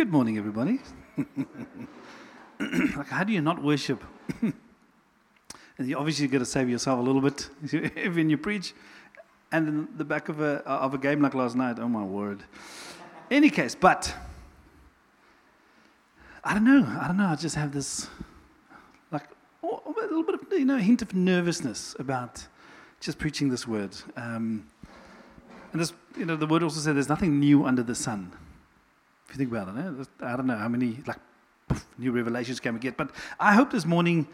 Good morning, everybody. like, how do you not worship? and you obviously got to save yourself a little bit when you preach. And in the back of a, of a game like last night, oh my word. Any case, but I don't know. I don't know. I just have this, like, oh, a little bit of, you know, hint of nervousness about just preaching this word. Um, and this, you know, the word also said there's nothing new under the sun. If you think about it, eh? I don't know how many like poof, new revelations can we get, but I hope this morning,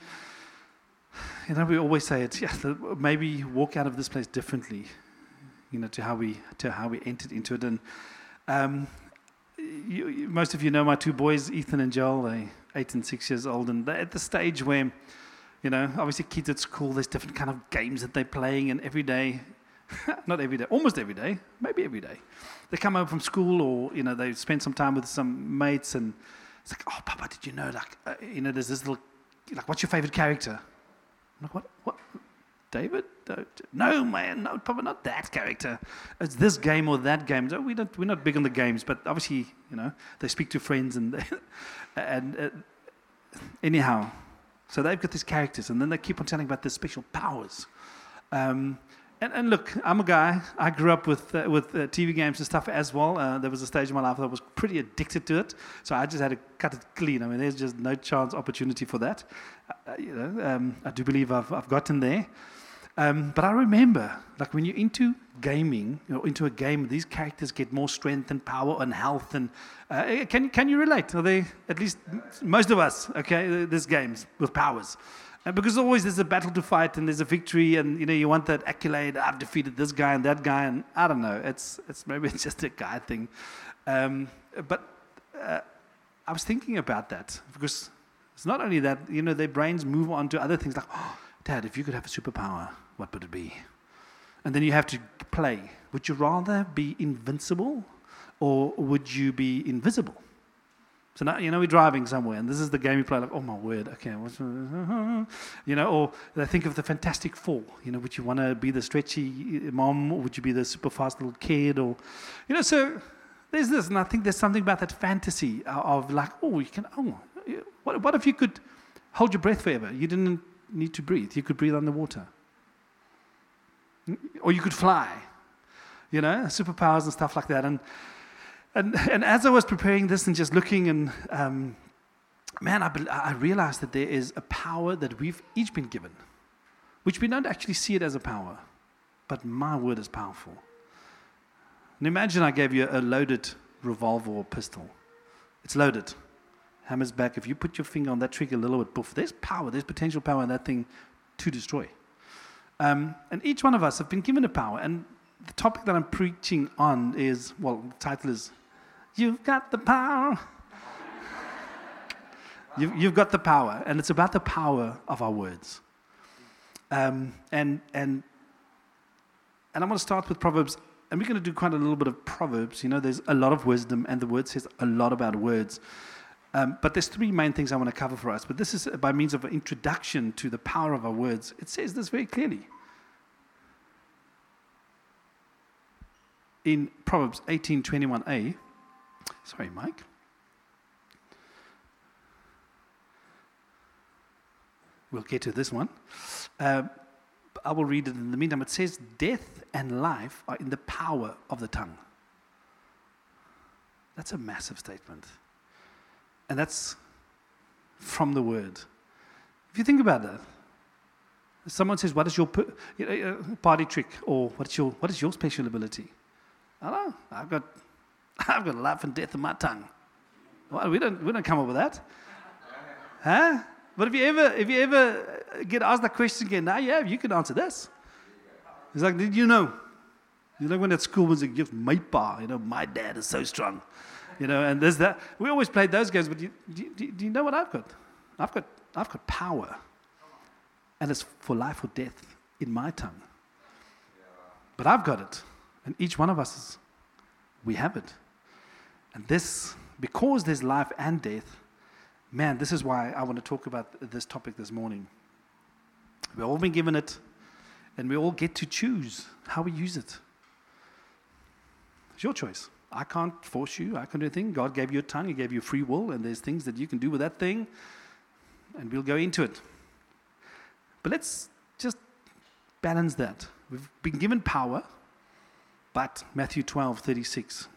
you know, we always say it, yeah, maybe walk out of this place differently, you know, to how we to how we entered into it. And um, you, most of you know my two boys, Ethan and Joel. They eight and six years old, and they're at the stage where, you know, obviously kids at school, there's different kind of games that they're playing, and every day not every day, almost every day, maybe every day. They come home from school or, you know, they spend some time with some mates and it's like, oh, Papa, did you know, like, uh, you know, there's this little, like, what's your favorite character? I'm like, what, what, David? No, man, no, Papa, not that character. It's this game or that game. So we don't, we're not big on the games, but obviously, you know, they speak to friends and, and uh, anyhow, so they've got these characters and then they keep on telling about their special powers. Um, and, and, look, I'm a guy. I grew up with uh, with uh, TV games and stuff as well. Uh, there was a stage in my life that I was pretty addicted to it, so I just had to cut it clean. I mean, there's just no chance, opportunity for that. Uh, you know, um, I do believe I've I've gotten there. Um, but I remember, like when you're into gaming, you know, into a game, these characters get more strength and power and health. And uh, can can you relate? Are they at least most of us? Okay, there's games with powers. And because always there's a battle to fight and there's a victory and you know you want that accolade. I've defeated this guy and that guy and I don't know. It's it's maybe it's just a guy thing. Um, but uh, I was thinking about that because it's not only that you know their brains move on to other things like, oh, Dad, if you could have a superpower, what would it be? And then you have to play. Would you rather be invincible or would you be invisible? So now, you know, we're driving somewhere, and this is the game you play. Like, oh my word, okay, you know, or they think of the Fantastic Four. You know, would you want to be the stretchy mom, or would you be the super fast little kid, or, you know, so there's this, and I think there's something about that fantasy of like, oh, you can, oh, what, what if you could hold your breath forever? You didn't need to breathe. You could breathe underwater, or you could fly. You know, superpowers and stuff like that, and and, and as I was preparing this and just looking, and um, man, I, I realized that there is a power that we've each been given, which we don't actually see it as a power, but my word is powerful. And imagine I gave you a loaded revolver or pistol. It's loaded. Hammers back. If you put your finger on that trigger a little bit, poof, there's power, there's potential power in that thing to destroy. Um, and each one of us have been given a power. And the topic that I'm preaching on is well, the title is You've got the power. you've, you've got the power, and it's about the power of our words. Um, and, and, and I'm going to start with Proverbs, and we're going to do quite a little bit of Proverbs. You know, there's a lot of wisdom, and the word says a lot about words. Um, but there's three main things I want to cover for us. But this is by means of an introduction to the power of our words. It says this very clearly. In Proverbs 18:21a, Sorry, Mike. We'll get to this one. Uh, I will read it in the meantime. It says, Death and life are in the power of the tongue. That's a massive statement. And that's from the word. If you think about that, someone says, What is your uh, party trick? Or what is your, what is your special ability? I don't know. I've got I've got life and death in my tongue. Well, we don't, we don't come up with that. Huh? But if you ever, if you ever get asked that question again, now yeah, you can answer this. It's like, did you know? You know when at school was like, my pa, you know, my dad is so strong. You know, and there's that. We always played those games, but do you, do, do you know what I've got? I've got, I've got power. And it's for life or death in my tongue. But I've got it. And each one of us, is, we have it. And this, because there's life and death, man, this is why I want to talk about this topic this morning. We've all been given it, and we all get to choose how we use it. It's your choice. I can't force you. I can't do anything. God gave you a tongue. He gave you free will, and there's things that you can do with that thing, and we'll go into it. But let's just balance that. We've been given power, but Matthew 12, 36,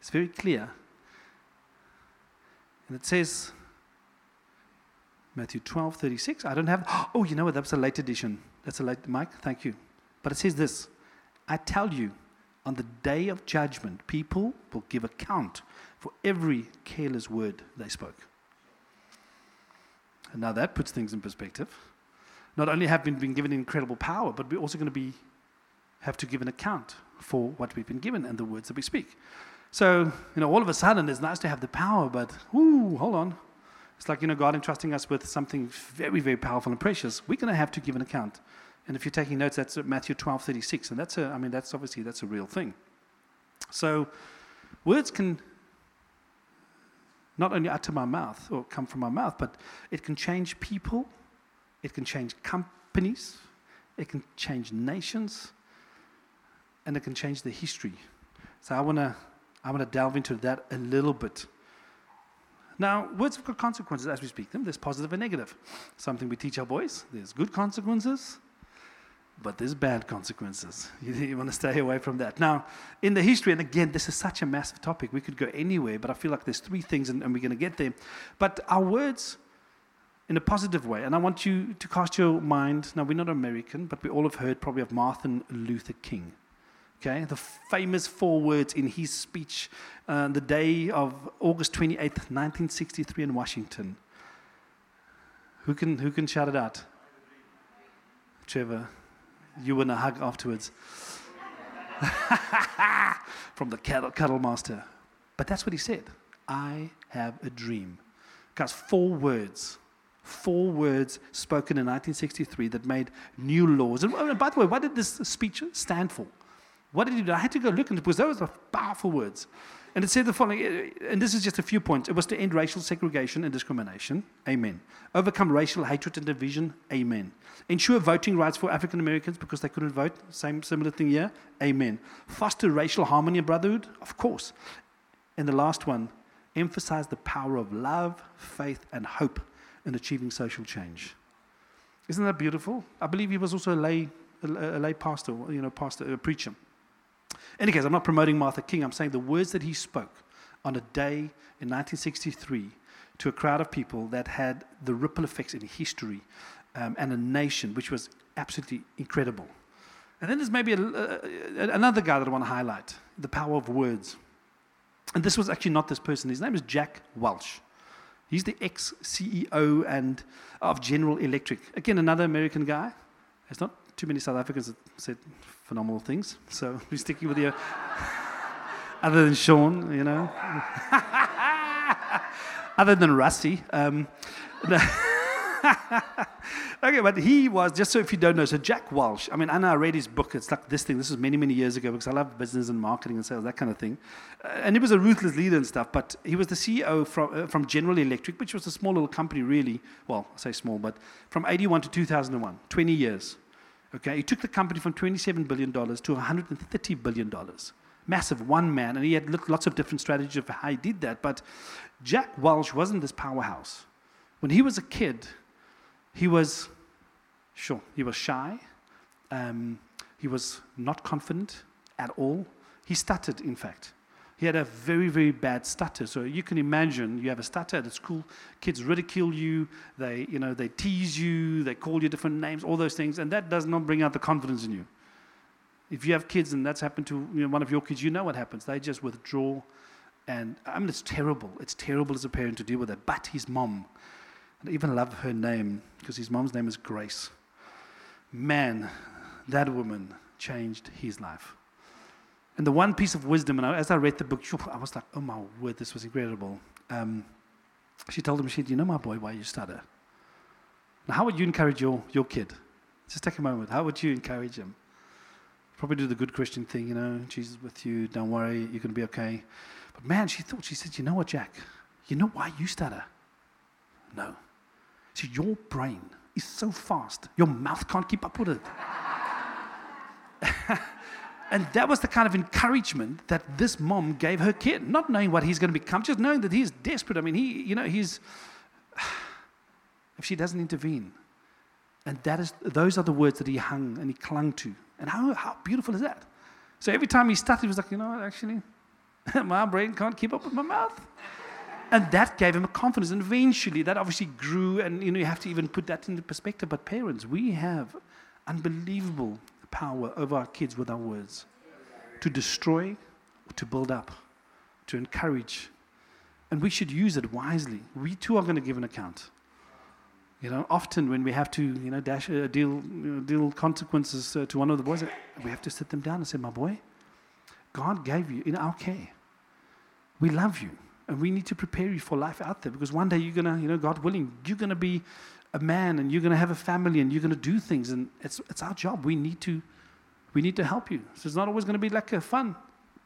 it's very clear. And it says, Matthew 12, 36. I don't have, oh, you know what? That's a late edition. That's a late, Mike, thank you. But it says this I tell you, on the day of judgment, people will give account for every careless word they spoke. And now that puts things in perspective. Not only have we been given incredible power, but we're also going to be have to give an account for what we've been given and the words that we speak. So, you know, all of a sudden it's nice to have the power, but ooh, hold on. It's like, you know, God entrusting us with something very, very powerful and precious. We're going to have to give an account. And if you're taking notes, that's Matthew 12, 36. And that's a, I mean, that's obviously, that's a real thing. So words can not only utter my mouth or come from my mouth, but it can change people, it can change companies, it can change nations, and it can change the history. So I want to I want to delve into that a little bit. Now, words have got consequences as we speak them. There's positive and negative. Something we teach our boys. There's good consequences, but there's bad consequences. You, you, want to stay away from that. Now, in the history, and again, this is such a massive topic. We could go anywhere, but I feel like there's three things, and, and we're going to get there. But our words, in a positive way, and I want you to cast your mind. Now, we're not American, but we all have heard probably of Martin Luther King. Okay, the famous four words in his speech uh, the day of August 28th, 1963, in Washington. Who can, who can shout it out? Trevor, you want a hug afterwards. From the cattle, cattle master. But that's what he said. I have a dream. Guys, four words. Four words spoken in 1963 that made new laws. And by the way, what did this speech stand for? What did he do? I had to go look into because those are powerful words. And it said the following, and this is just a few points. It was to end racial segregation and discrimination. Amen. Overcome racial hatred and division. Amen. Ensure voting rights for African Americans because they couldn't vote. Same similar thing here. Amen. Foster racial harmony and brotherhood. Of course. And the last one, emphasize the power of love, faith, and hope in achieving social change. Isn't that beautiful? I believe he was also a lay, a, a lay pastor, you know, pastor, a preacher. Any case, I'm not promoting Martha King. I'm saying the words that he spoke on a day in 1963 to a crowd of people that had the ripple effects in history um, and a nation, which was absolutely incredible. And then there's maybe a, a, another guy that I want to highlight the power of words. And this was actually not this person. His name is Jack Welch. He's the ex CEO and of General Electric. Again, another American guy. There's not too many South Africans that said phenomenal things. So we're sticking with you. Other than Sean, you know. Other than Rusty. Um, okay, but he was, just so if you don't know, so Jack Welch, I mean, I know I read his book. It's like this thing. This was many, many years ago because I love business and marketing and sales, that kind of thing. Uh, and he was a ruthless leader and stuff, but he was the CEO from, uh, from General Electric, which was a small little company, really. Well, I say small, but from 81 to 2001, 20 years. Okay, he took the company from $27 billion to $130 billion. Massive, one man, and he had lots of different strategies of how he did that. But Jack Welch wasn't this powerhouse. When he was a kid, he was, sure, he was shy. Um, he was not confident at all. He stuttered, in fact. He had a very, very bad stutter. So you can imagine you have a stutter at school, kids ridicule you, they, you know, they tease you, they call you different names, all those things, and that does not bring out the confidence in you. If you have kids and that's happened to you know, one of your kids, you know what happens. They just withdraw. And I mean, it's terrible. It's terrible as a parent to deal with that. But his mom, I even love her name because his mom's name is Grace. Man, that woman changed his life. And the one piece of wisdom, and as I read the book, I was like, oh my word, this was incredible. Um, she told him, she said, you know, my boy, why you stutter? Now, how would you encourage your, your kid? Just take a moment. How would you encourage him? Probably do the good Christian thing, you know, Jesus with you, don't worry, you're going to be okay. But man, she thought, she said, you know what, Jack? You know why you stutter? No. See, your brain is so fast, your mouth can't keep up with it. And that was the kind of encouragement that this mom gave her kid, not knowing what he's going to become, just knowing that he's desperate. I mean, he, you know, he's, if she doesn't intervene. And that is, those are the words that he hung and he clung to. And how, how beautiful is that? So every time he started, he was like, you know what, actually, my brain can't keep up with my mouth. And that gave him a confidence. And eventually, that obviously grew. And, you know, you have to even put that into perspective. But parents, we have unbelievable power over our kids with our words to destroy, to build up, to encourage. And we should use it wisely. We too are going to give an account. You know, often when we have to, you know, dash, uh, deal, you know, deal consequences uh, to one of the boys, we have to sit them down and say, "My boy, God gave you in our care. We love you, and we need to prepare you for life out there because one day you're gonna, you know, God willing, you're gonna be a man and you're going to have a family and you're going to do things and it's, it's our job. We need to we need to help you. So it's not always going to be like a fun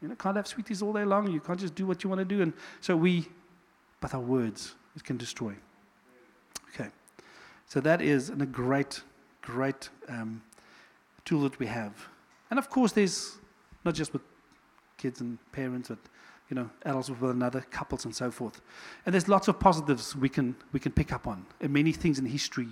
you know can't have sweeties all day long. You can't just do what you want to do. And so we but our words it can destroy. Okay. So that is a great great um, tool that we have. And of course there's not just with kids and parents but you know, adults with another, couples, and so forth. And there's lots of positives we can, we can pick up on, and many things in history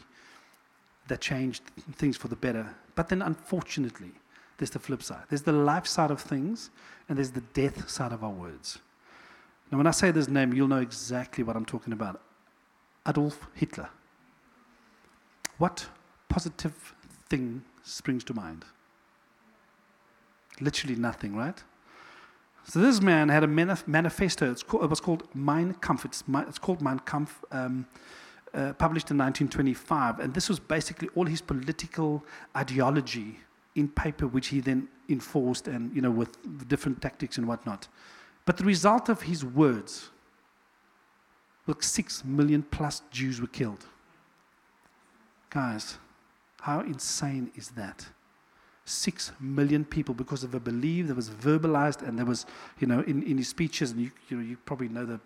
that changed things for the better. But then, unfortunately, there's the flip side. There's the life side of things, and there's the death side of our words. Now, when I say this name, you'll know exactly what I'm talking about Adolf Hitler. What positive thing springs to mind? Literally nothing, right? So this man had a manif- manifesto. It's called, it was called Mein Kampf. It's, my, it's called Mein Kampf, um, uh, published in 1925. And this was basically all his political ideology in paper, which he then enforced and, you know, with different tactics and whatnot. But the result of his words, look, six million plus Jews were killed. Guys, how insane is that? Six million people because of a belief that was verbalized and there was, you know, in, in his speeches, and you, you know, you probably know the,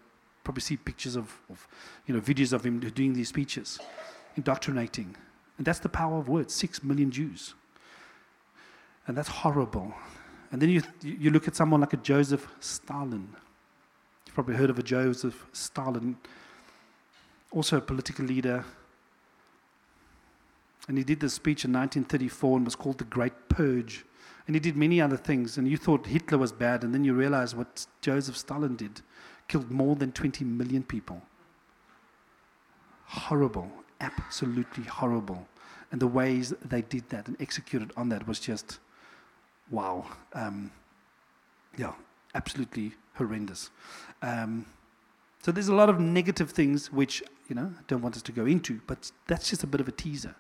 probably see pictures of, of, you know, videos of him doing these speeches, indoctrinating. And that's the power of words, six million Jews. And that's horrible. And then you, you look at someone like a Joseph Stalin. You've probably heard of a Joseph Stalin, also a political leader, and he did this speech in 1934 and was called the Great Purge. And he did many other things. And you thought Hitler was bad, and then you realize what Joseph Stalin did killed more than 20 million people. Horrible, absolutely horrible. And the ways they did that and executed on that was just wow. Um, yeah, absolutely horrendous. Um, so there's a lot of negative things which, you know, I don't want us to go into, but that's just a bit of a teaser.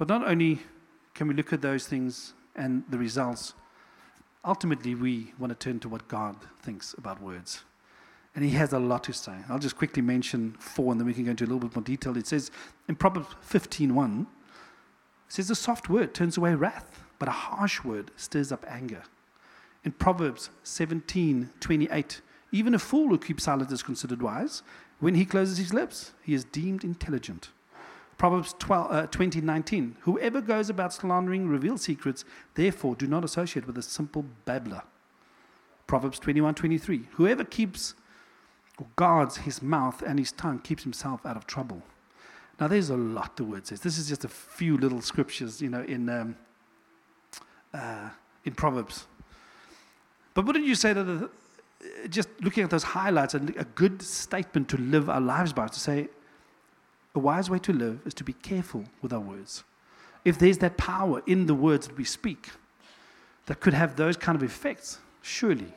But not only can we look at those things and the results, ultimately we want to turn to what God thinks about words. And he has a lot to say. I'll just quickly mention four and then we can go into a little bit more detail. It says in Proverbs 15:1, it says a soft word turns away wrath, but a harsh word stirs up anger. In Proverbs 17:28, even a fool who keeps silent is considered wise. When he closes his lips, he is deemed intelligent. Proverbs 12, uh, 20, 19. Whoever goes about slandering reveals secrets, therefore do not associate with a simple babbler. Proverbs 21, 23. Whoever keeps or guards his mouth and his tongue keeps himself out of trouble. Now, there's a lot the word says. This is just a few little scriptures, you know, in, um, uh, in Proverbs. But wouldn't you say that the, just looking at those highlights, a, a good statement to live our lives by, to say, a wise way to live is to be careful with our words. If there's that power in the words that we speak that could have those kind of effects, surely.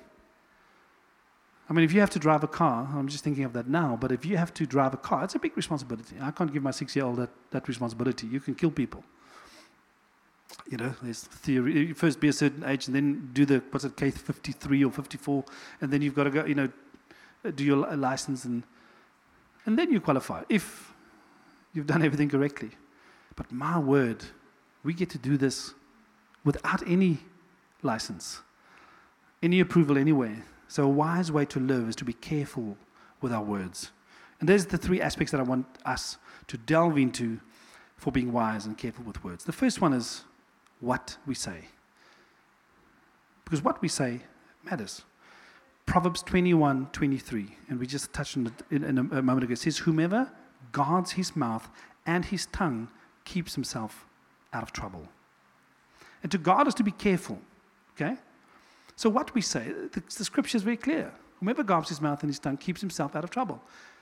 I mean, if you have to drive a car, I'm just thinking of that now, but if you have to drive a car, it's a big responsibility. I can't give my six year old that, that responsibility. You can kill people. You know, there's theory. You first be a certain age and then do the, what's it, K 53 or 54, and then you've got to go, you know, do your license and, and then you qualify. If You've done everything correctly. But my word, we get to do this without any license, any approval anywhere. So, a wise way to live is to be careful with our words. And there's the three aspects that I want us to delve into for being wise and careful with words. The first one is what we say. Because what we say matters. Proverbs 21 23, and we just touched on it in, a, a moment ago. Says, Whomever guards his mouth and his tongue keeps himself out of trouble. And to guard is to be careful. Okay? So, what we say, the, the scripture is very clear. Whomever guards his mouth and his tongue keeps himself out of trouble.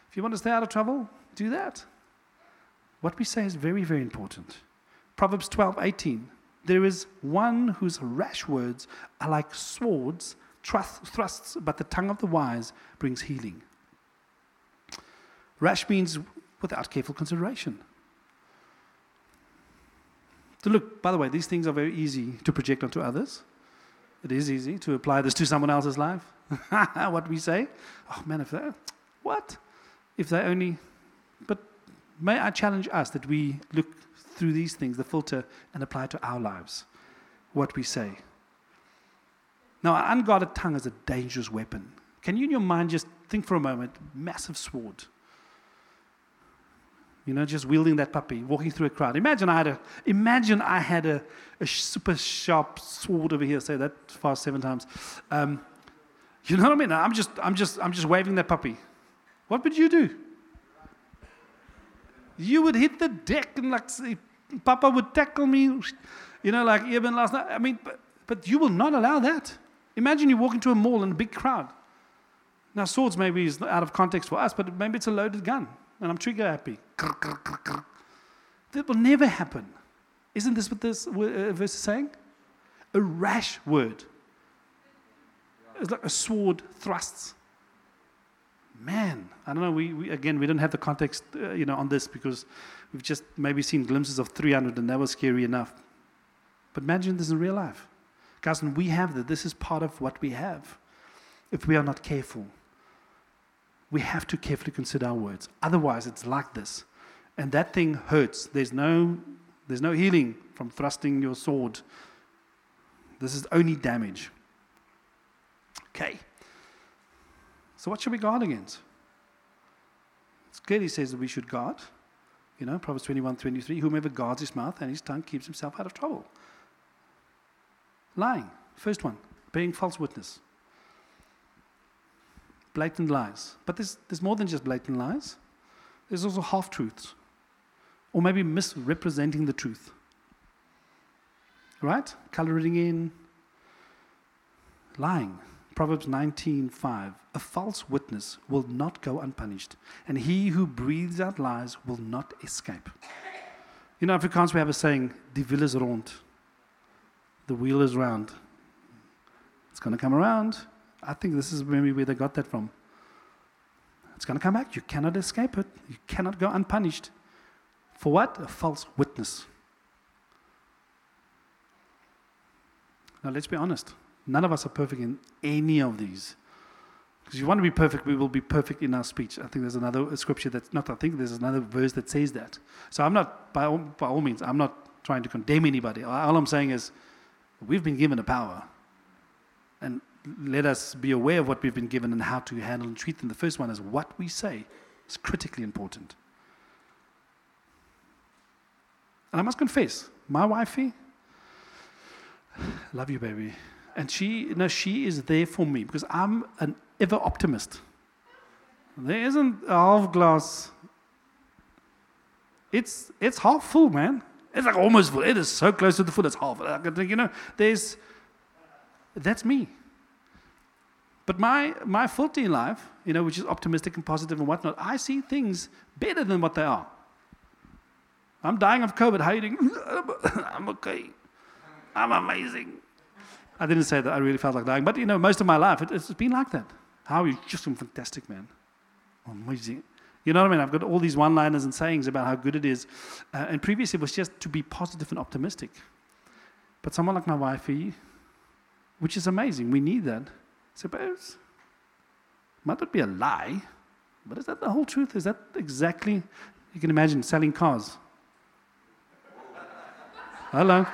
If you want to stay out of trouble, do that. What we say is very, very important. Proverbs 12 18. There is one whose rash words are like swords thrusts, but the tongue of the wise brings healing. Rash means without careful consideration. So, look, by the way, these things are very easy to project onto others. It is easy to apply this to someone else's life. what we say, oh man, if they, what? If they only, but may I challenge us that we look through these things, the filter, and apply to our lives what we say. Now, an unguarded tongue is a dangerous weapon. Can you, in your mind, just think for a moment massive sword? You know, just wielding that puppy, walking through a crowd. Imagine I had a, imagine I had a, a super sharp sword over here. Say that fast seven times. Um, you know what I mean? I'm just, I'm just, I'm just waving that puppy. What would you do? You would hit the deck and like, see Papa would tackle me. You know, like even last night. I mean, but, but you will not allow that. Imagine you walk into a mall in a big crowd. Now, swords maybe is out of context for us, but maybe it's a loaded gun, and I'm trigger happy. That will never happen. Isn't this what this uh, verse is saying? A rash word. It's like a sword thrusts. Man, I don't know. We, we again, we don't have the context, uh, you know, on this because we've just maybe seen glimpses of 300, and that was scary enough. But imagine this in real life. Guys, we have that. This is part of what we have. If we are not careful, we have to carefully consider our words. Otherwise, it's like this. And that thing hurts. There's no, there's no healing from thrusting your sword. This is only damage. Okay. So, what should we guard against? Clearly says that we should guard. You know, Proverbs 21 23 whomever guards his mouth and his tongue keeps himself out of trouble. Lying, first one, bearing false witness. Blatant lies. But there's, there's more than just blatant lies, there's also half truths, or maybe misrepresenting the truth. Right? Coloring in, lying. Proverbs 19:5 A false witness will not go unpunished, and he who breathes out lies will not escape. You know, Afrikaans we have a saying, die wiel is rond the wheel is round. It's going to come around. I think this is maybe where they got that from. It's going to come back. You cannot escape it. You cannot go unpunished. For what? A false witness. Now, let's be honest. None of us are perfect in any of these. Because you want to be perfect, we will be perfect in our speech. I think there's another scripture that's not, I think there's another verse that says that. So I'm not, by all, by all means, I'm not trying to condemn anybody. All I'm saying is, We've been given a power. And let us be aware of what we've been given and how to handle and treat them. The first one is what we say is critically important. And I must confess, my wifey, love you, baby. And she, no, she is there for me because I'm an ever optimist. There isn't a half glass. It's, it's half full, man. It's like almost full. It is so close to the full, it's half. You know, there's, that's me. But my, my faulty life, you know, which is optimistic and positive and whatnot, I see things better than what they are. I'm dying of COVID. How are you doing? I'm okay. I'm amazing. I didn't say that. I really felt like dying. But, you know, most of my life, it, it's been like that. How are you? Just some fantastic, man. Amazing. You know what I mean? I've got all these one liners and sayings about how good it is. Uh, and previously it was just to be positive and optimistic. But someone like my wifey, which is amazing, we need that. Suppose, might not be a lie, but is that the whole truth? Is that exactly, you can imagine selling cars? Hello.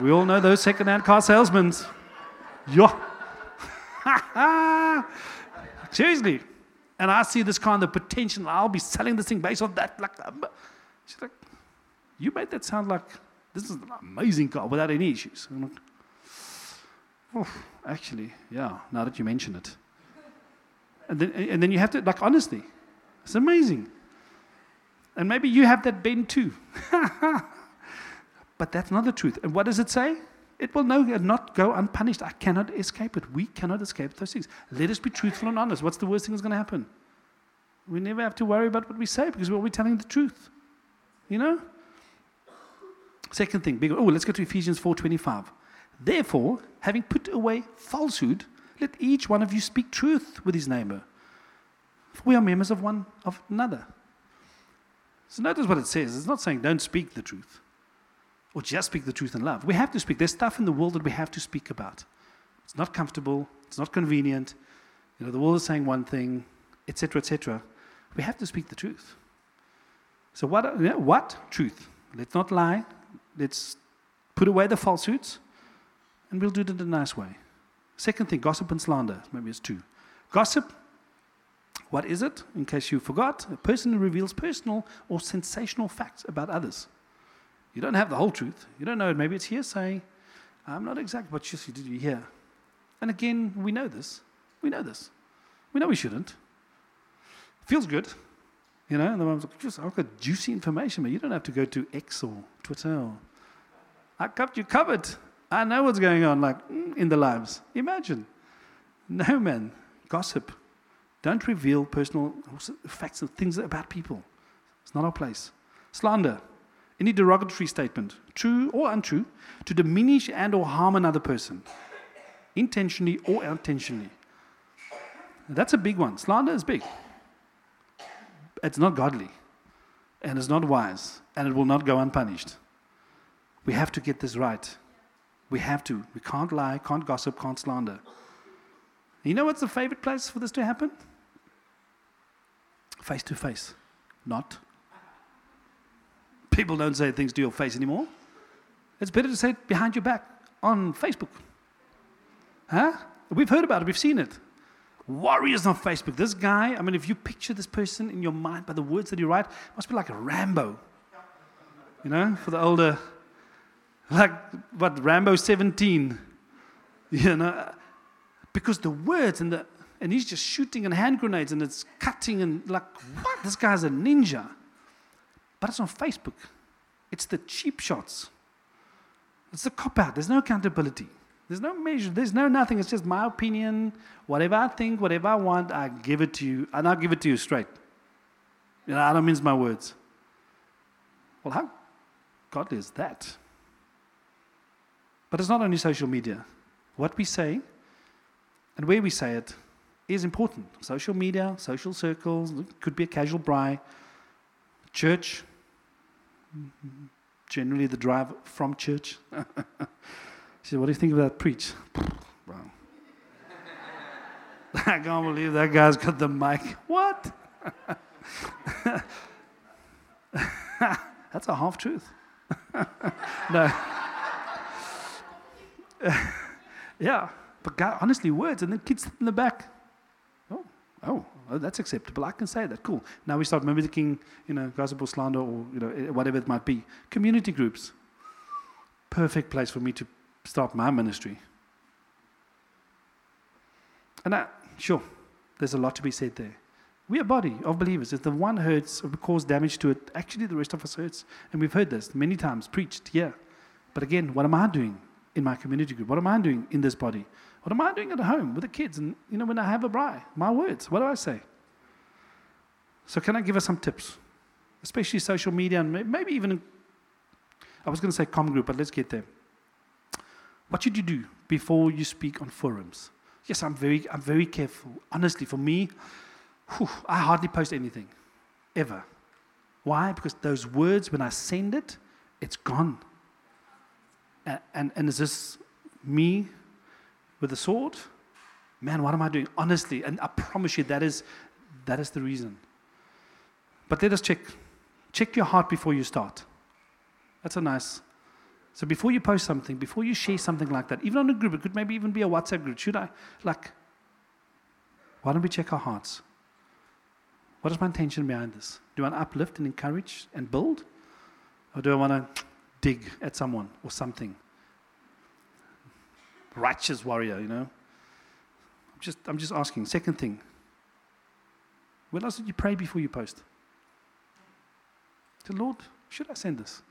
We all know those second-hand car salesmen. Yeah. Seriously and I see this kind of potential. I'll be selling this thing based on that. Like, um, she's like, you made that sound like this is an amazing car without any issues. Like, Oh, actually, yeah, now that you mention it. And then, and then you have to, like, honestly, it's amazing. And maybe you have that bend too. but that's not the truth. And what does it say? It will no, not go unpunished. I cannot escape it. We cannot escape those things. Let us be truthful and honest. What's the worst thing that's going to happen? We never have to worry about what we say because we're telling the truth. You know? Second thing, big, oh, let's go to Ephesians 4.25. Therefore, having put away falsehood, let each one of you speak truth with his neighbor. For we are members of one of another. So notice what it says. It's not saying don't speak the truth or just speak the truth in love. We have to speak. There's stuff in the world that we have to speak about. It's not comfortable, it's not convenient. You know, the world is saying one thing, etc., etc. We have to speak the truth. So what what truth? Let's not lie. Let's put away the falsehoods and we'll do it in a nice way. Second thing, gossip and slander. Maybe it's two. Gossip, what is it? In case you forgot, a person who reveals personal or sensational facts about others. You don't have the whole truth. You don't know it. Maybe it's hearsay. I'm not exact, but just you did you hear? And again, we know this. We know this. We know we shouldn't. Feels good. You know, and the mom's like, just, I've got juicy information, but you don't have to go to X or Twitter. Or, I kept you covered. I know what's going on, like mm, in the lives. Imagine. No, man. Gossip. Don't reveal personal facts and things about people. It's not our place. Slander any derogatory statement, true or untrue, to diminish and or harm another person, intentionally or unintentionally. That's a big one. Slander is big. It's not godly, and it's not wise, and it will not go unpunished. We have to get this right. We have to. We can't lie, can't gossip, can't slander. You know what's the favorite place for this to happen? Face to face, not People don't say things to your face anymore. It's better to say it behind your back on Facebook. Huh? We've heard about it, we've seen it. Warriors on Facebook. This guy, I mean, if you picture this person in your mind by the words that he writes, must be like a Rambo. You know, for the older, like what, Rambo 17. You know, because the words and the, and he's just shooting and hand grenades and it's cutting and like, what? This guy's a ninja. But it's on Facebook. It's the cheap shots. It's the cop out. There's no accountability. There's no measure. There's no nothing. It's just my opinion. Whatever I think, whatever I want, I give it to you. And I'll give it to you straight. You know, I don't mince my words. Well, how godly is that? But it's not only social media. What we say and where we say it is important. Social media, social circles, could be a casual braai. Church, generally the drive from church. she said, What do you think of that preach? I can't believe that guy's got the mic. What? That's a half truth. no. yeah, but God, honestly, words, and then kids in the back. Oh, oh, oh, that's acceptable. I can say that. Cool. Now we start mimicking, you know, gospel slander or you know eh, whatever it might be. Community groups. Perfect place for me to start my ministry. And I, sure, there's a lot to be said there. We're a body of believers. If the one hurts or cause damage to it, actually the rest of us hurts. And we've heard this many times preached yeah. But again, what am I doing in my community group? What am I doing in this body? What am I doing at home with the kids? And, you know, when I have a braai, my words, what do I say? So, can I give us some tips? Especially social media and maybe even, I was going to say com group, but let's get there. What should you do before you speak on forums? Yes, I'm very, I'm very careful. Honestly, for me, whew, I hardly post anything, ever. Why? Because those words, when I send it, it's gone. And, and, is this me with a sword, man, what am I doing? Honestly, and I promise you that is, that is the reason. But let us check. Check your heart before you start. That's a nice. So before you post something, before you share something like that, even on a group, it could maybe even be a WhatsApp group. Should I, like, why don't we check our hearts? What is my intention behind this? Do I want to uplift and encourage and build? Or do I want to dig at someone or something? righteous warrior, you know. I'm just, I'm just asking. Second thing, when else did you pray before you post? The Lord, should I send this?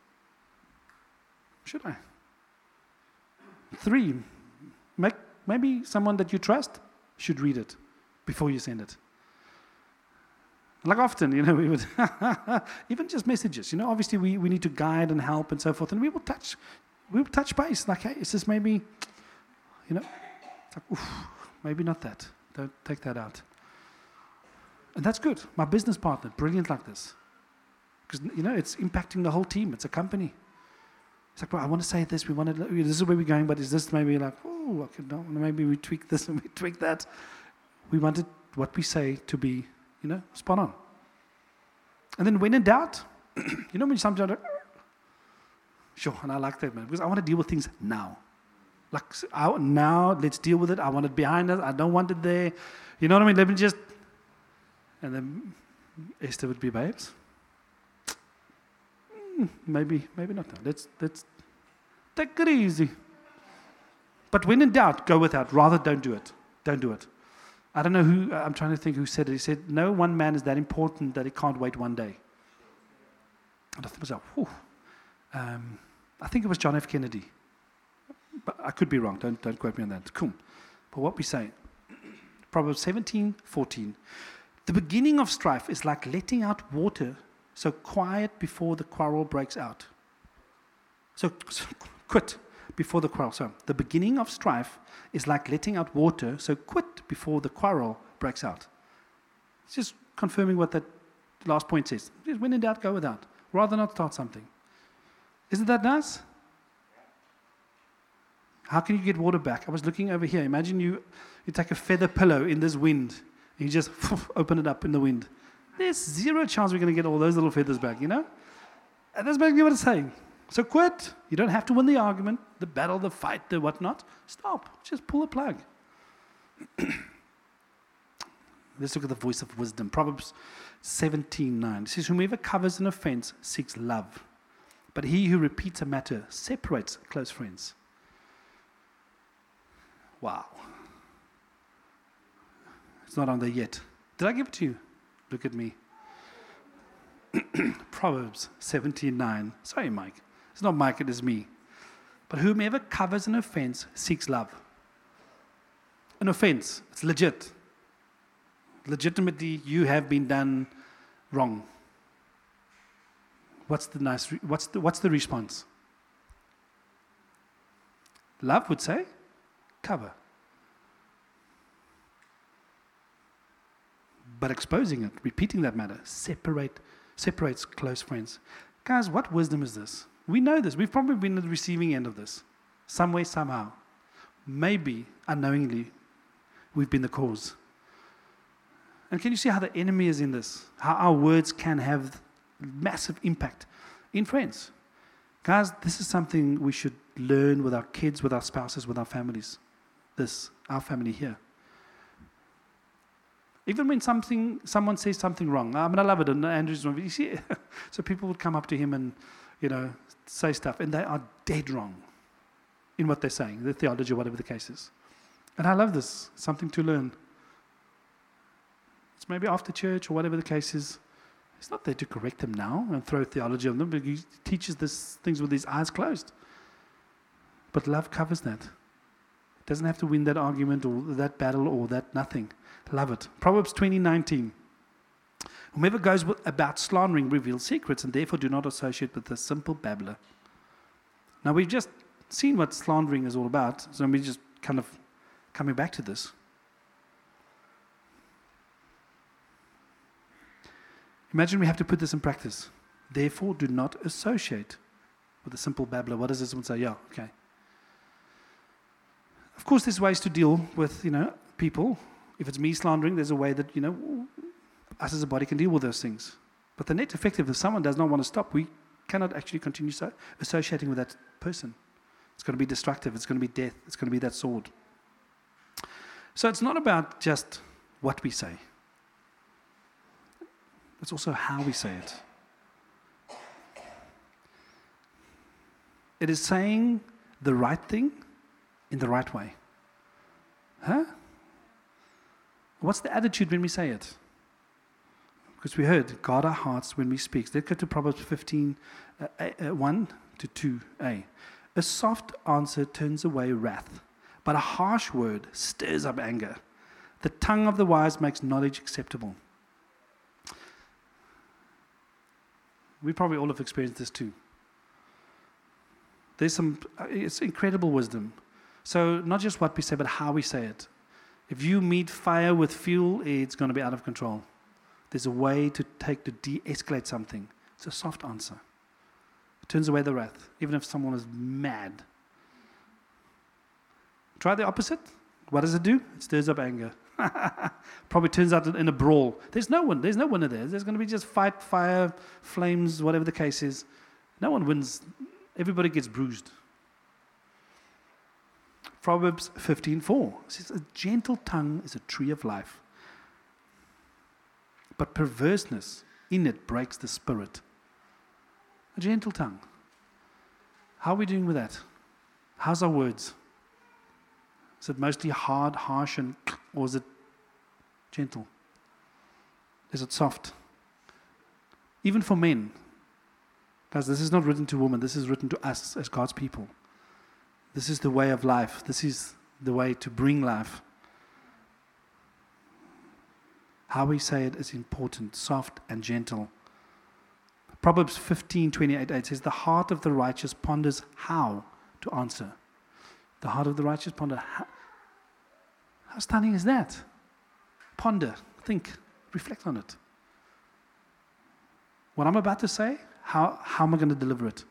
Should I? Three, make, maybe someone that you trust should read it before you send it. Like often, you know, we would, even just messages, you know, obviously we, we need to guide and help and so forth, and we will touch, we will touch base, like, hey, is this maybe, you know, like, oof, maybe not that. Don't take that out. And that's good. My business partner, brilliant like this. Because, you know, it's impacting the whole team. It's a company. It's like, well, I want to say this. We want to, this is where we're going, but is this maybe like, oh, okay, no, maybe we tweak this and we tweak that. We wanted what we say to be you know, spot on. And then when in doubt, you know when sometimes, sure, and I like that, man, because I want to deal with things now. Like, I, now, let's deal with it. I want it behind us. I don't want it there. You know what I mean? Let me just, and then Esther would be babes. Mm, maybe, maybe not. Let's, let's take it easy. But when in doubt, go without. Rather, don't do it. Don't do it. I don't know who, I'm trying to think who said it. He said, No one man is that important that he can't wait one day. And I thought to myself, whew. Um, I think it was John F. Kennedy. But I could be wrong. Don't, don't quote me on that. Cool. But what we say, Proverbs 17, 14. The beginning of strife is like letting out water, so quiet before the quarrel breaks out. So, so quit before the quarrel. So, the beginning of strife is like letting out water, so quit before the quarrel breaks out. It's just confirming what that last point says. Just when in doubt, go without. Rather not start something. Isn't that nice? How can you get water back? I was looking over here. Imagine you, you take a feather pillow in this wind and you just open it up in the wind. There's zero chance we're going to get all those little feathers back, you know? And that's basically what it's saying. So quit. You don't have to win the argument, the battle, the fight, the whatnot. Stop. Just pull a plug. Let's look at the voice of wisdom. Proverbs 17:9. It says, Whomever covers an offense seeks love, but he who repeats a matter separates close friends. Wow. It's not on there yet. Did I give it to you? Look at me. Proverbs 17:9. Sorry, Mike. It's not Mike, it is me. But whomever covers an offense seeks love. An offense, it's legit. Legitimately, you have been done wrong. What's the nice? Re- what's the what's the response? Love would say, cover. But exposing it, repeating that matter, separate separates close friends. Guys, what wisdom is this? We know this. We've probably been at the receiving end of this, some way, somehow. Maybe unknowingly, we've been the cause. And can you see how the enemy is in this? How our words can have massive impact in friends. Guys, this is something we should learn with our kids, with our spouses, with our families. This, our family here. Even when something, someone says something wrong, I mean, I love it. And Andrew's, you see, so people would come up to him and, you know, say stuff, and they are dead wrong in what they're saying, the theology, or whatever the case is. And I love this, something to learn. It's maybe after church or whatever the case is. He's not there to correct them now and throw theology on them, but he teaches this things with his eyes closed. But love covers that. It doesn't have to win that argument or that battle or that nothing. Love it. Proverbs 2019. Whomever goes about slandering reveals secrets, and therefore do not associate with the simple babbler. Now, we've just seen what slandering is all about, so we're just kind of coming back to this. Imagine we have to put this in practice. Therefore, do not associate with a simple babbler. What does this one say? Yeah, okay. Of course, there's ways to deal with, you know, people. If it's me slandering, there's a way that, you know, us as a body can deal with those things. But the net effect, if someone does not want to stop, we cannot actually continue so associating with that person. It's going to be destructive. It's going to be death. It's going to be that sword. So it's not about just what we say, it's also how we say it. It is saying the right thing in the right way? Huh? What's the attitude when we say it? Because we heard, guard our hearts when we speak. Let's go to Proverbs 15, uh, uh, 1 to 2a. A soft answer turns away wrath, but a harsh word stirs up anger. The tongue of the wise makes knowledge acceptable. We probably all have experienced this too. There's some, uh, it's incredible wisdom. So, not just what we say, but how we say it. If you meet fire with fuel, it's going to be out of control. There's a way to take to de-escalate something. It's a soft answer. It turns away the wrath, even if someone is mad. Try the opposite. What does it do? It stirs up anger. Probably turns out in a brawl. There's no one. There's no winner there. There's going to be just fight, fire, flames, whatever the case is. No one wins. Everybody gets bruised. Proverbs 15:4 says, "A gentle tongue is a tree of life, but perverseness in it breaks the spirit. A gentle tongue. How are we doing with that? How's our words? Is it mostly hard, harsh, and or is it gentle? Is it soft? Even for men. Guys, this is not written to women, this is written to us as God's people. This is the way of life. This is the way to bring life. How we say it is important, soft and gentle. Proverbs 15 28 8 says, The heart of the righteous ponders how to answer. The heart of the righteous ponder. How, how stunning is that? Ponder, think, reflect on it. What I'm about to say, how, how am I going to deliver it?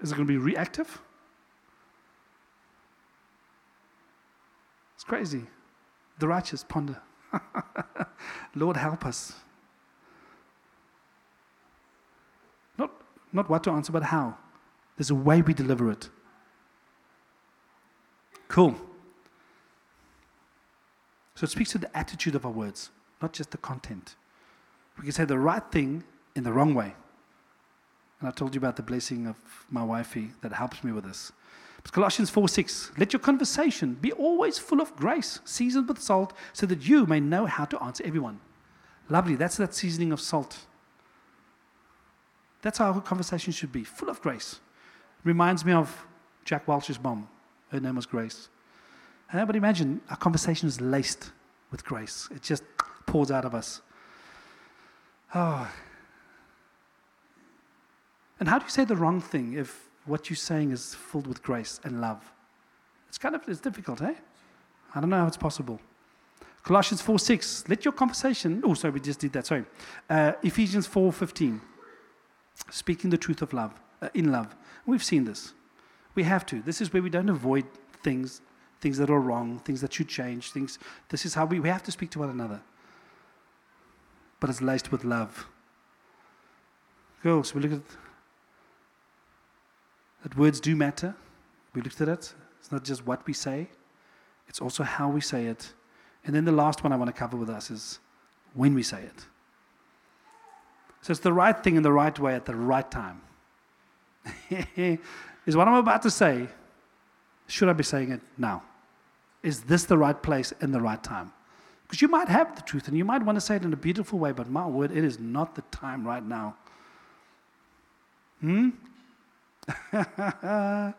Is it going to be reactive? It's crazy. The righteous ponder. Lord, help us. Not, not what to answer, but how. There's a way we deliver it. Cool. So it speaks to the attitude of our words, not just the content. We can say the right thing in the wrong way. And I told you about the blessing of my wifey that helps me with this. Colossians 4 6. Let your conversation be always full of grace, seasoned with salt, so that you may know how to answer everyone. Lovely. That's that seasoning of salt. That's how our conversation should be full of grace. Reminds me of Jack Welch's mom. Her name was Grace. But imagine our conversation is laced with grace, it just pours out of us. Oh. And how do you say the wrong thing if what you're saying is filled with grace and love. It's kind of it's difficult, eh? I don't know how it's possible. Colossians 4 6, let your conversation, oh, sorry, we just did that, sorry. Uh, Ephesians 4 15, speaking the truth of love, uh, in love. We've seen this. We have to. This is where we don't avoid things, things that are wrong, things that should change, things. This is how we, we have to speak to one another. But it's laced with love. Girls, we look at that words do matter. We looked at it. It's not just what we say, it's also how we say it. And then the last one I want to cover with us is when we say it. So it's the right thing in the right way at the right time. is what I'm about to say, should I be saying it now? Is this the right place and the right time? Because you might have the truth and you might want to say it in a beautiful way, but my word, it is not the time right now. Hmm?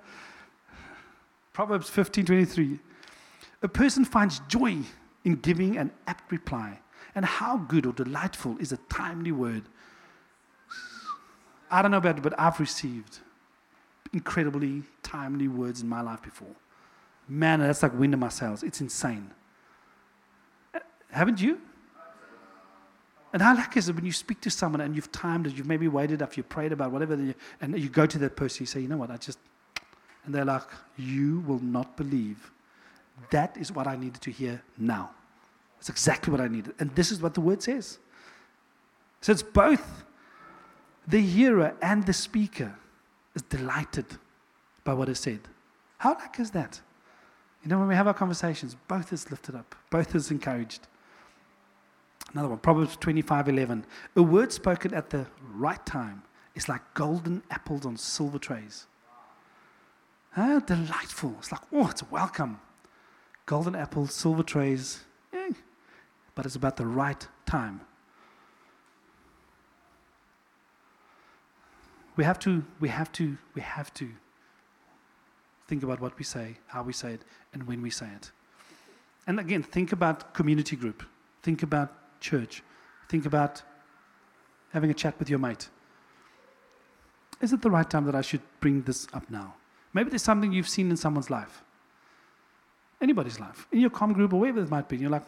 Proverbs 15:23. A person finds joy in giving an apt reply. And how good or delightful is a timely word. I don't know about but I've received incredibly timely words in my life before. Man, that's like wind in my sails. It's insane. Uh, haven't you? And how lucky is it when you speak to someone and you've timed it, you've maybe waited up, you've prayed about whatever, and you go to that person, you say, you know what, I just, and they're like, you will not believe. That is what I needed to hear now. That's exactly what I needed. And this is what the word says. So it's both the hearer and the speaker is delighted by what is said. How lucky is that? You know, when we have our conversations, both is lifted up, both is encouraged. Another one, Proverbs 25 11. A word spoken at the right time is like golden apples on silver trays. Ah, delightful. It's like, oh, it's welcome. Golden apples, silver trays. Eh, but it's about the right time. We have to, we have to, we have to think about what we say, how we say it, and when we say it. And again, think about community group. Think about church. Think about having a chat with your mate. Is it the right time that I should bring this up now? Maybe there's something you've seen in someone's life, anybody's life, in your com group or wherever it might be. You're like,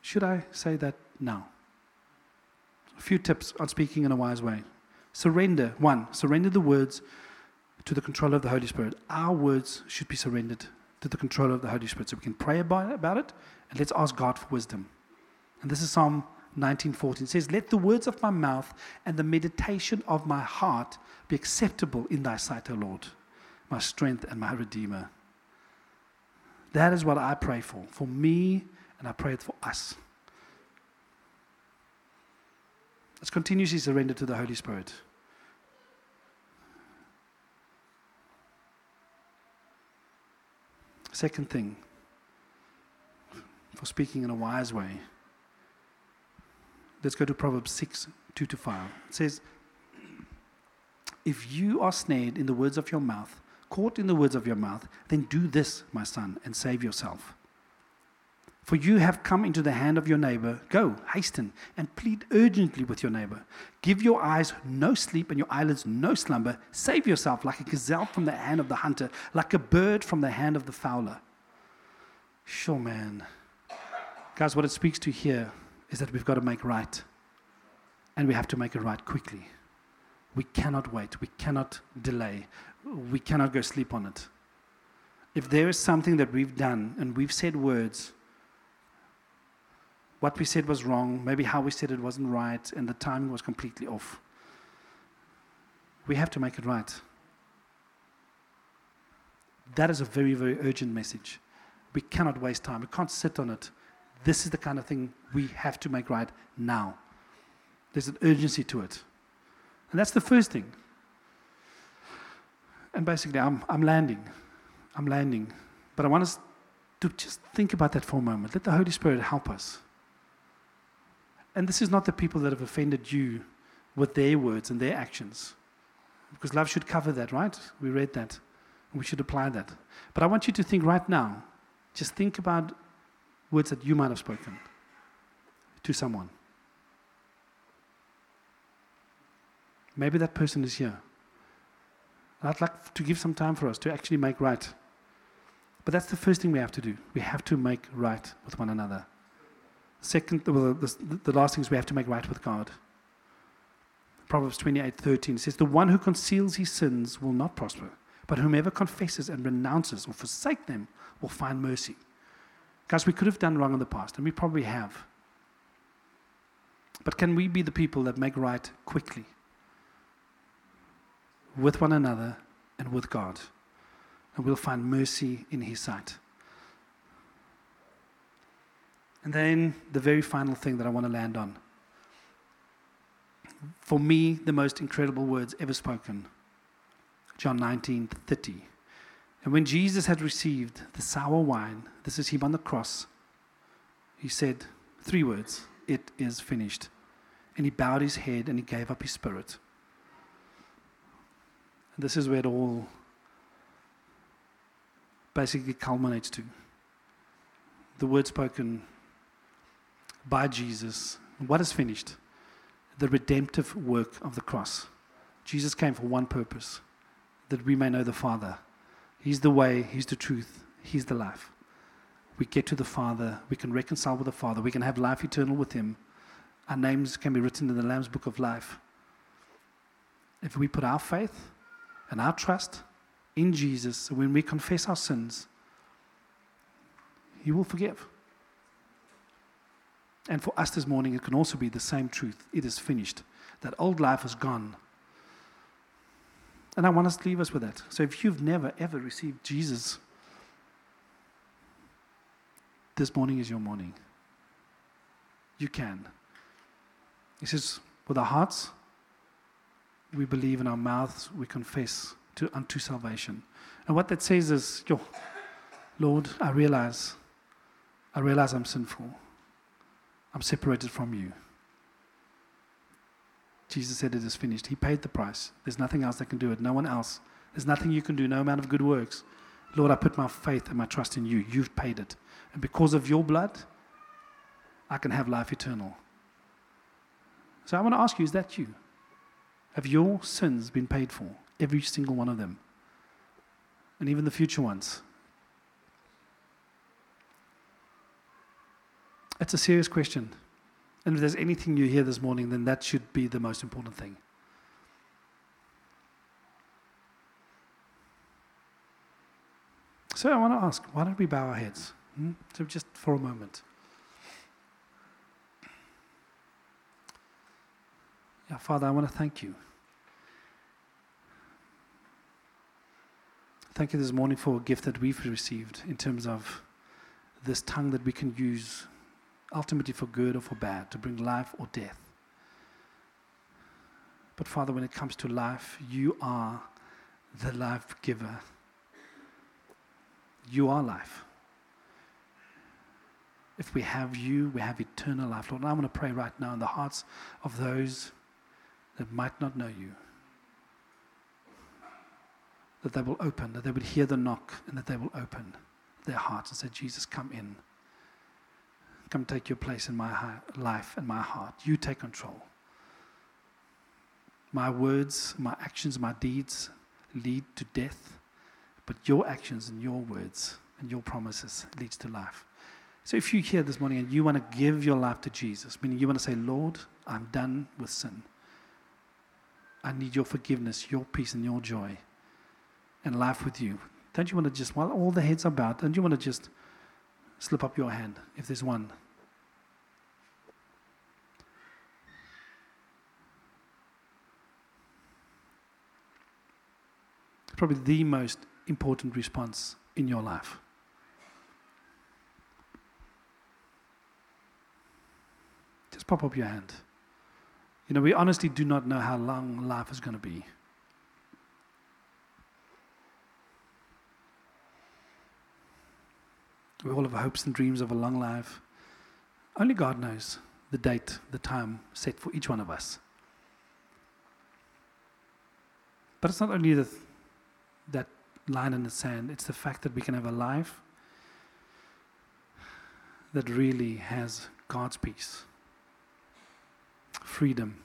should I say that now? A few tips on speaking in a wise way. Surrender. One, surrender the words to the control of the Holy Spirit. Our words should be surrendered to the control of the Holy Spirit. So we can pray about, it and let's ask God for wisdom. And this is Psalm 19:14. It says, Let the words of my mouth and the meditation of my heart be acceptable in thy sight, O Lord, my strength and my redeemer. That is what I pray for, for me, and I pray it for us. Let's continuously surrender to the Holy Spirit. Second thing, for speaking in a wise way, let's go to Proverbs 6 2 to 5. It says, If you are snared in the words of your mouth, caught in the words of your mouth, then do this, my son, and save yourself. For you have come into the hand of your neighbor. Go, hasten, and plead urgently with your neighbor. Give your eyes no sleep and your eyelids no slumber. Save yourself like a gazelle from the hand of the hunter, like a bird from the hand of the fowler. Sure, man. Guys, what it speaks to here is that we've got to make right. And we have to make it right quickly. We cannot wait. We cannot delay. We cannot go sleep on it. If there is something that we've done and we've said words, what we said was wrong, maybe how we said it wasn't right, and the timing was completely off. We have to make it right. That is a very, very urgent message. We cannot waste time. We can't sit on it. This is the kind of thing we have to make right now. There's an urgency to it. And that's the first thing. And basically, I'm, I'm landing. I'm landing. But I want us to just think about that for a moment. Let the Holy Spirit help us. And this is not the people that have offended you with their words and their actions. Because love should cover that, right? We read that. We should apply that. But I want you to think right now, just think about words that you might have spoken to someone. Maybe that person is here. I'd like to give some time for us to actually make right. But that's the first thing we have to do. We have to make right with one another. Second, well, the, the last thing is we have to make right with God. Proverbs 28 13 says, The one who conceals his sins will not prosper, but whomever confesses and renounces or forsake them will find mercy. Guys, we could have done wrong in the past, and we probably have. But can we be the people that make right quickly with one another and with God? And we'll find mercy in His sight. And then the very final thing that I want to land on. For me, the most incredible words ever spoken. John 19 30. And when Jesus had received the sour wine, this is him on the cross, he said three words It is finished. And he bowed his head and he gave up his spirit. And this is where it all basically culminates to. The word spoken by Jesus. What is finished? The redemptive work of the cross. Jesus came for one purpose that we may know the Father. He's the way, He's the truth, He's the life. We get to the Father, we can reconcile with the Father, we can have life eternal with Him. Our names can be written in the Lamb's book of life. If we put our faith and our trust in Jesus, when we confess our sins, He will forgive. And for us this morning, it can also be the same truth. It is finished. That old life is gone. And I want us to leave us with that. So if you've never, ever received Jesus, this morning is your morning. You can. He says, with our hearts, we believe in our mouths, we confess to, unto salvation. And what that says is, Yo, Lord, I realize, I realize I'm sinful. I'm separated from you. Jesus said it is finished. He paid the price. There's nothing else that can do it. No one else. There's nothing you can do, no amount of good works. Lord, I put my faith and my trust in you. You've paid it. And because of your blood, I can have life eternal. So I want to ask you is that you? Have your sins been paid for? Every single one of them. And even the future ones. It's a serious question. And if there's anything you hear this morning, then that should be the most important thing. So I want to ask, why don't we bow our heads? Hmm? So just for a moment. Yeah, Father, I want to thank you. Thank you this morning for a gift that we've received in terms of this tongue that we can use ultimately for good or for bad, to bring life or death. But Father, when it comes to life, you are the life giver. You are life. If we have you, we have eternal life, Lord. And I want to pray right now in the hearts of those that might not know you. That they will open, that they would hear the knock, and that they will open their hearts and say, Jesus, come in. Come take your place in my life and my heart. You take control. My words, my actions, my deeds lead to death, but your actions and your words and your promises leads to life. So if you're here this morning and you want to give your life to Jesus, meaning you want to say, Lord, I'm done with sin. I need your forgiveness, your peace, and your joy, and life with you. Don't you want to just, while all the heads are bowed, don't you want to just slip up your hand if there's one? Probably the most important response in your life. Just pop up your hand. You know, we honestly do not know how long life is going to be. We all have hopes and dreams of a long life. Only God knows the date, the time set for each one of us. But it's not only the, that line in the sand, it's the fact that we can have a life that really has God's peace freedom.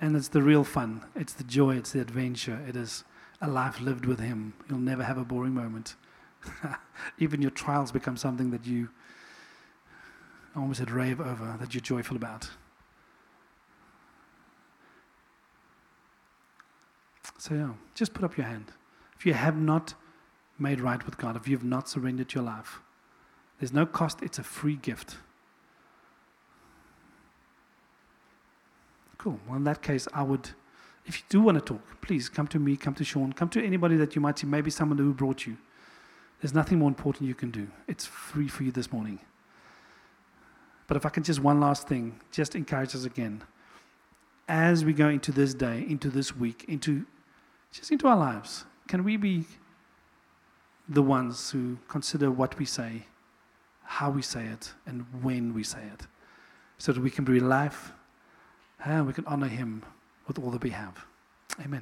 And it's the real fun. It's the joy. It's the adventure. It is a life lived with Him. You'll never have a boring moment. Even your trials become something that you I almost said rave over, that you're joyful about. So, yeah, just put up your hand. If you have not made right with God, if you have not surrendered your life, there's no cost, it's a free gift. Cool. Well, in that case, I would, if you do want to talk, please come to me, come to Sean, come to anybody that you might see, maybe someone who brought you. There's nothing more important you can do. It's free for you this morning. But if I can just one last thing, just encourage us again. As we go into this day, into this week, into just into our lives, can we be the ones who consider what we say, how we say it, and when we say it, so that we can be life and we can honor him with all that we have. Amen.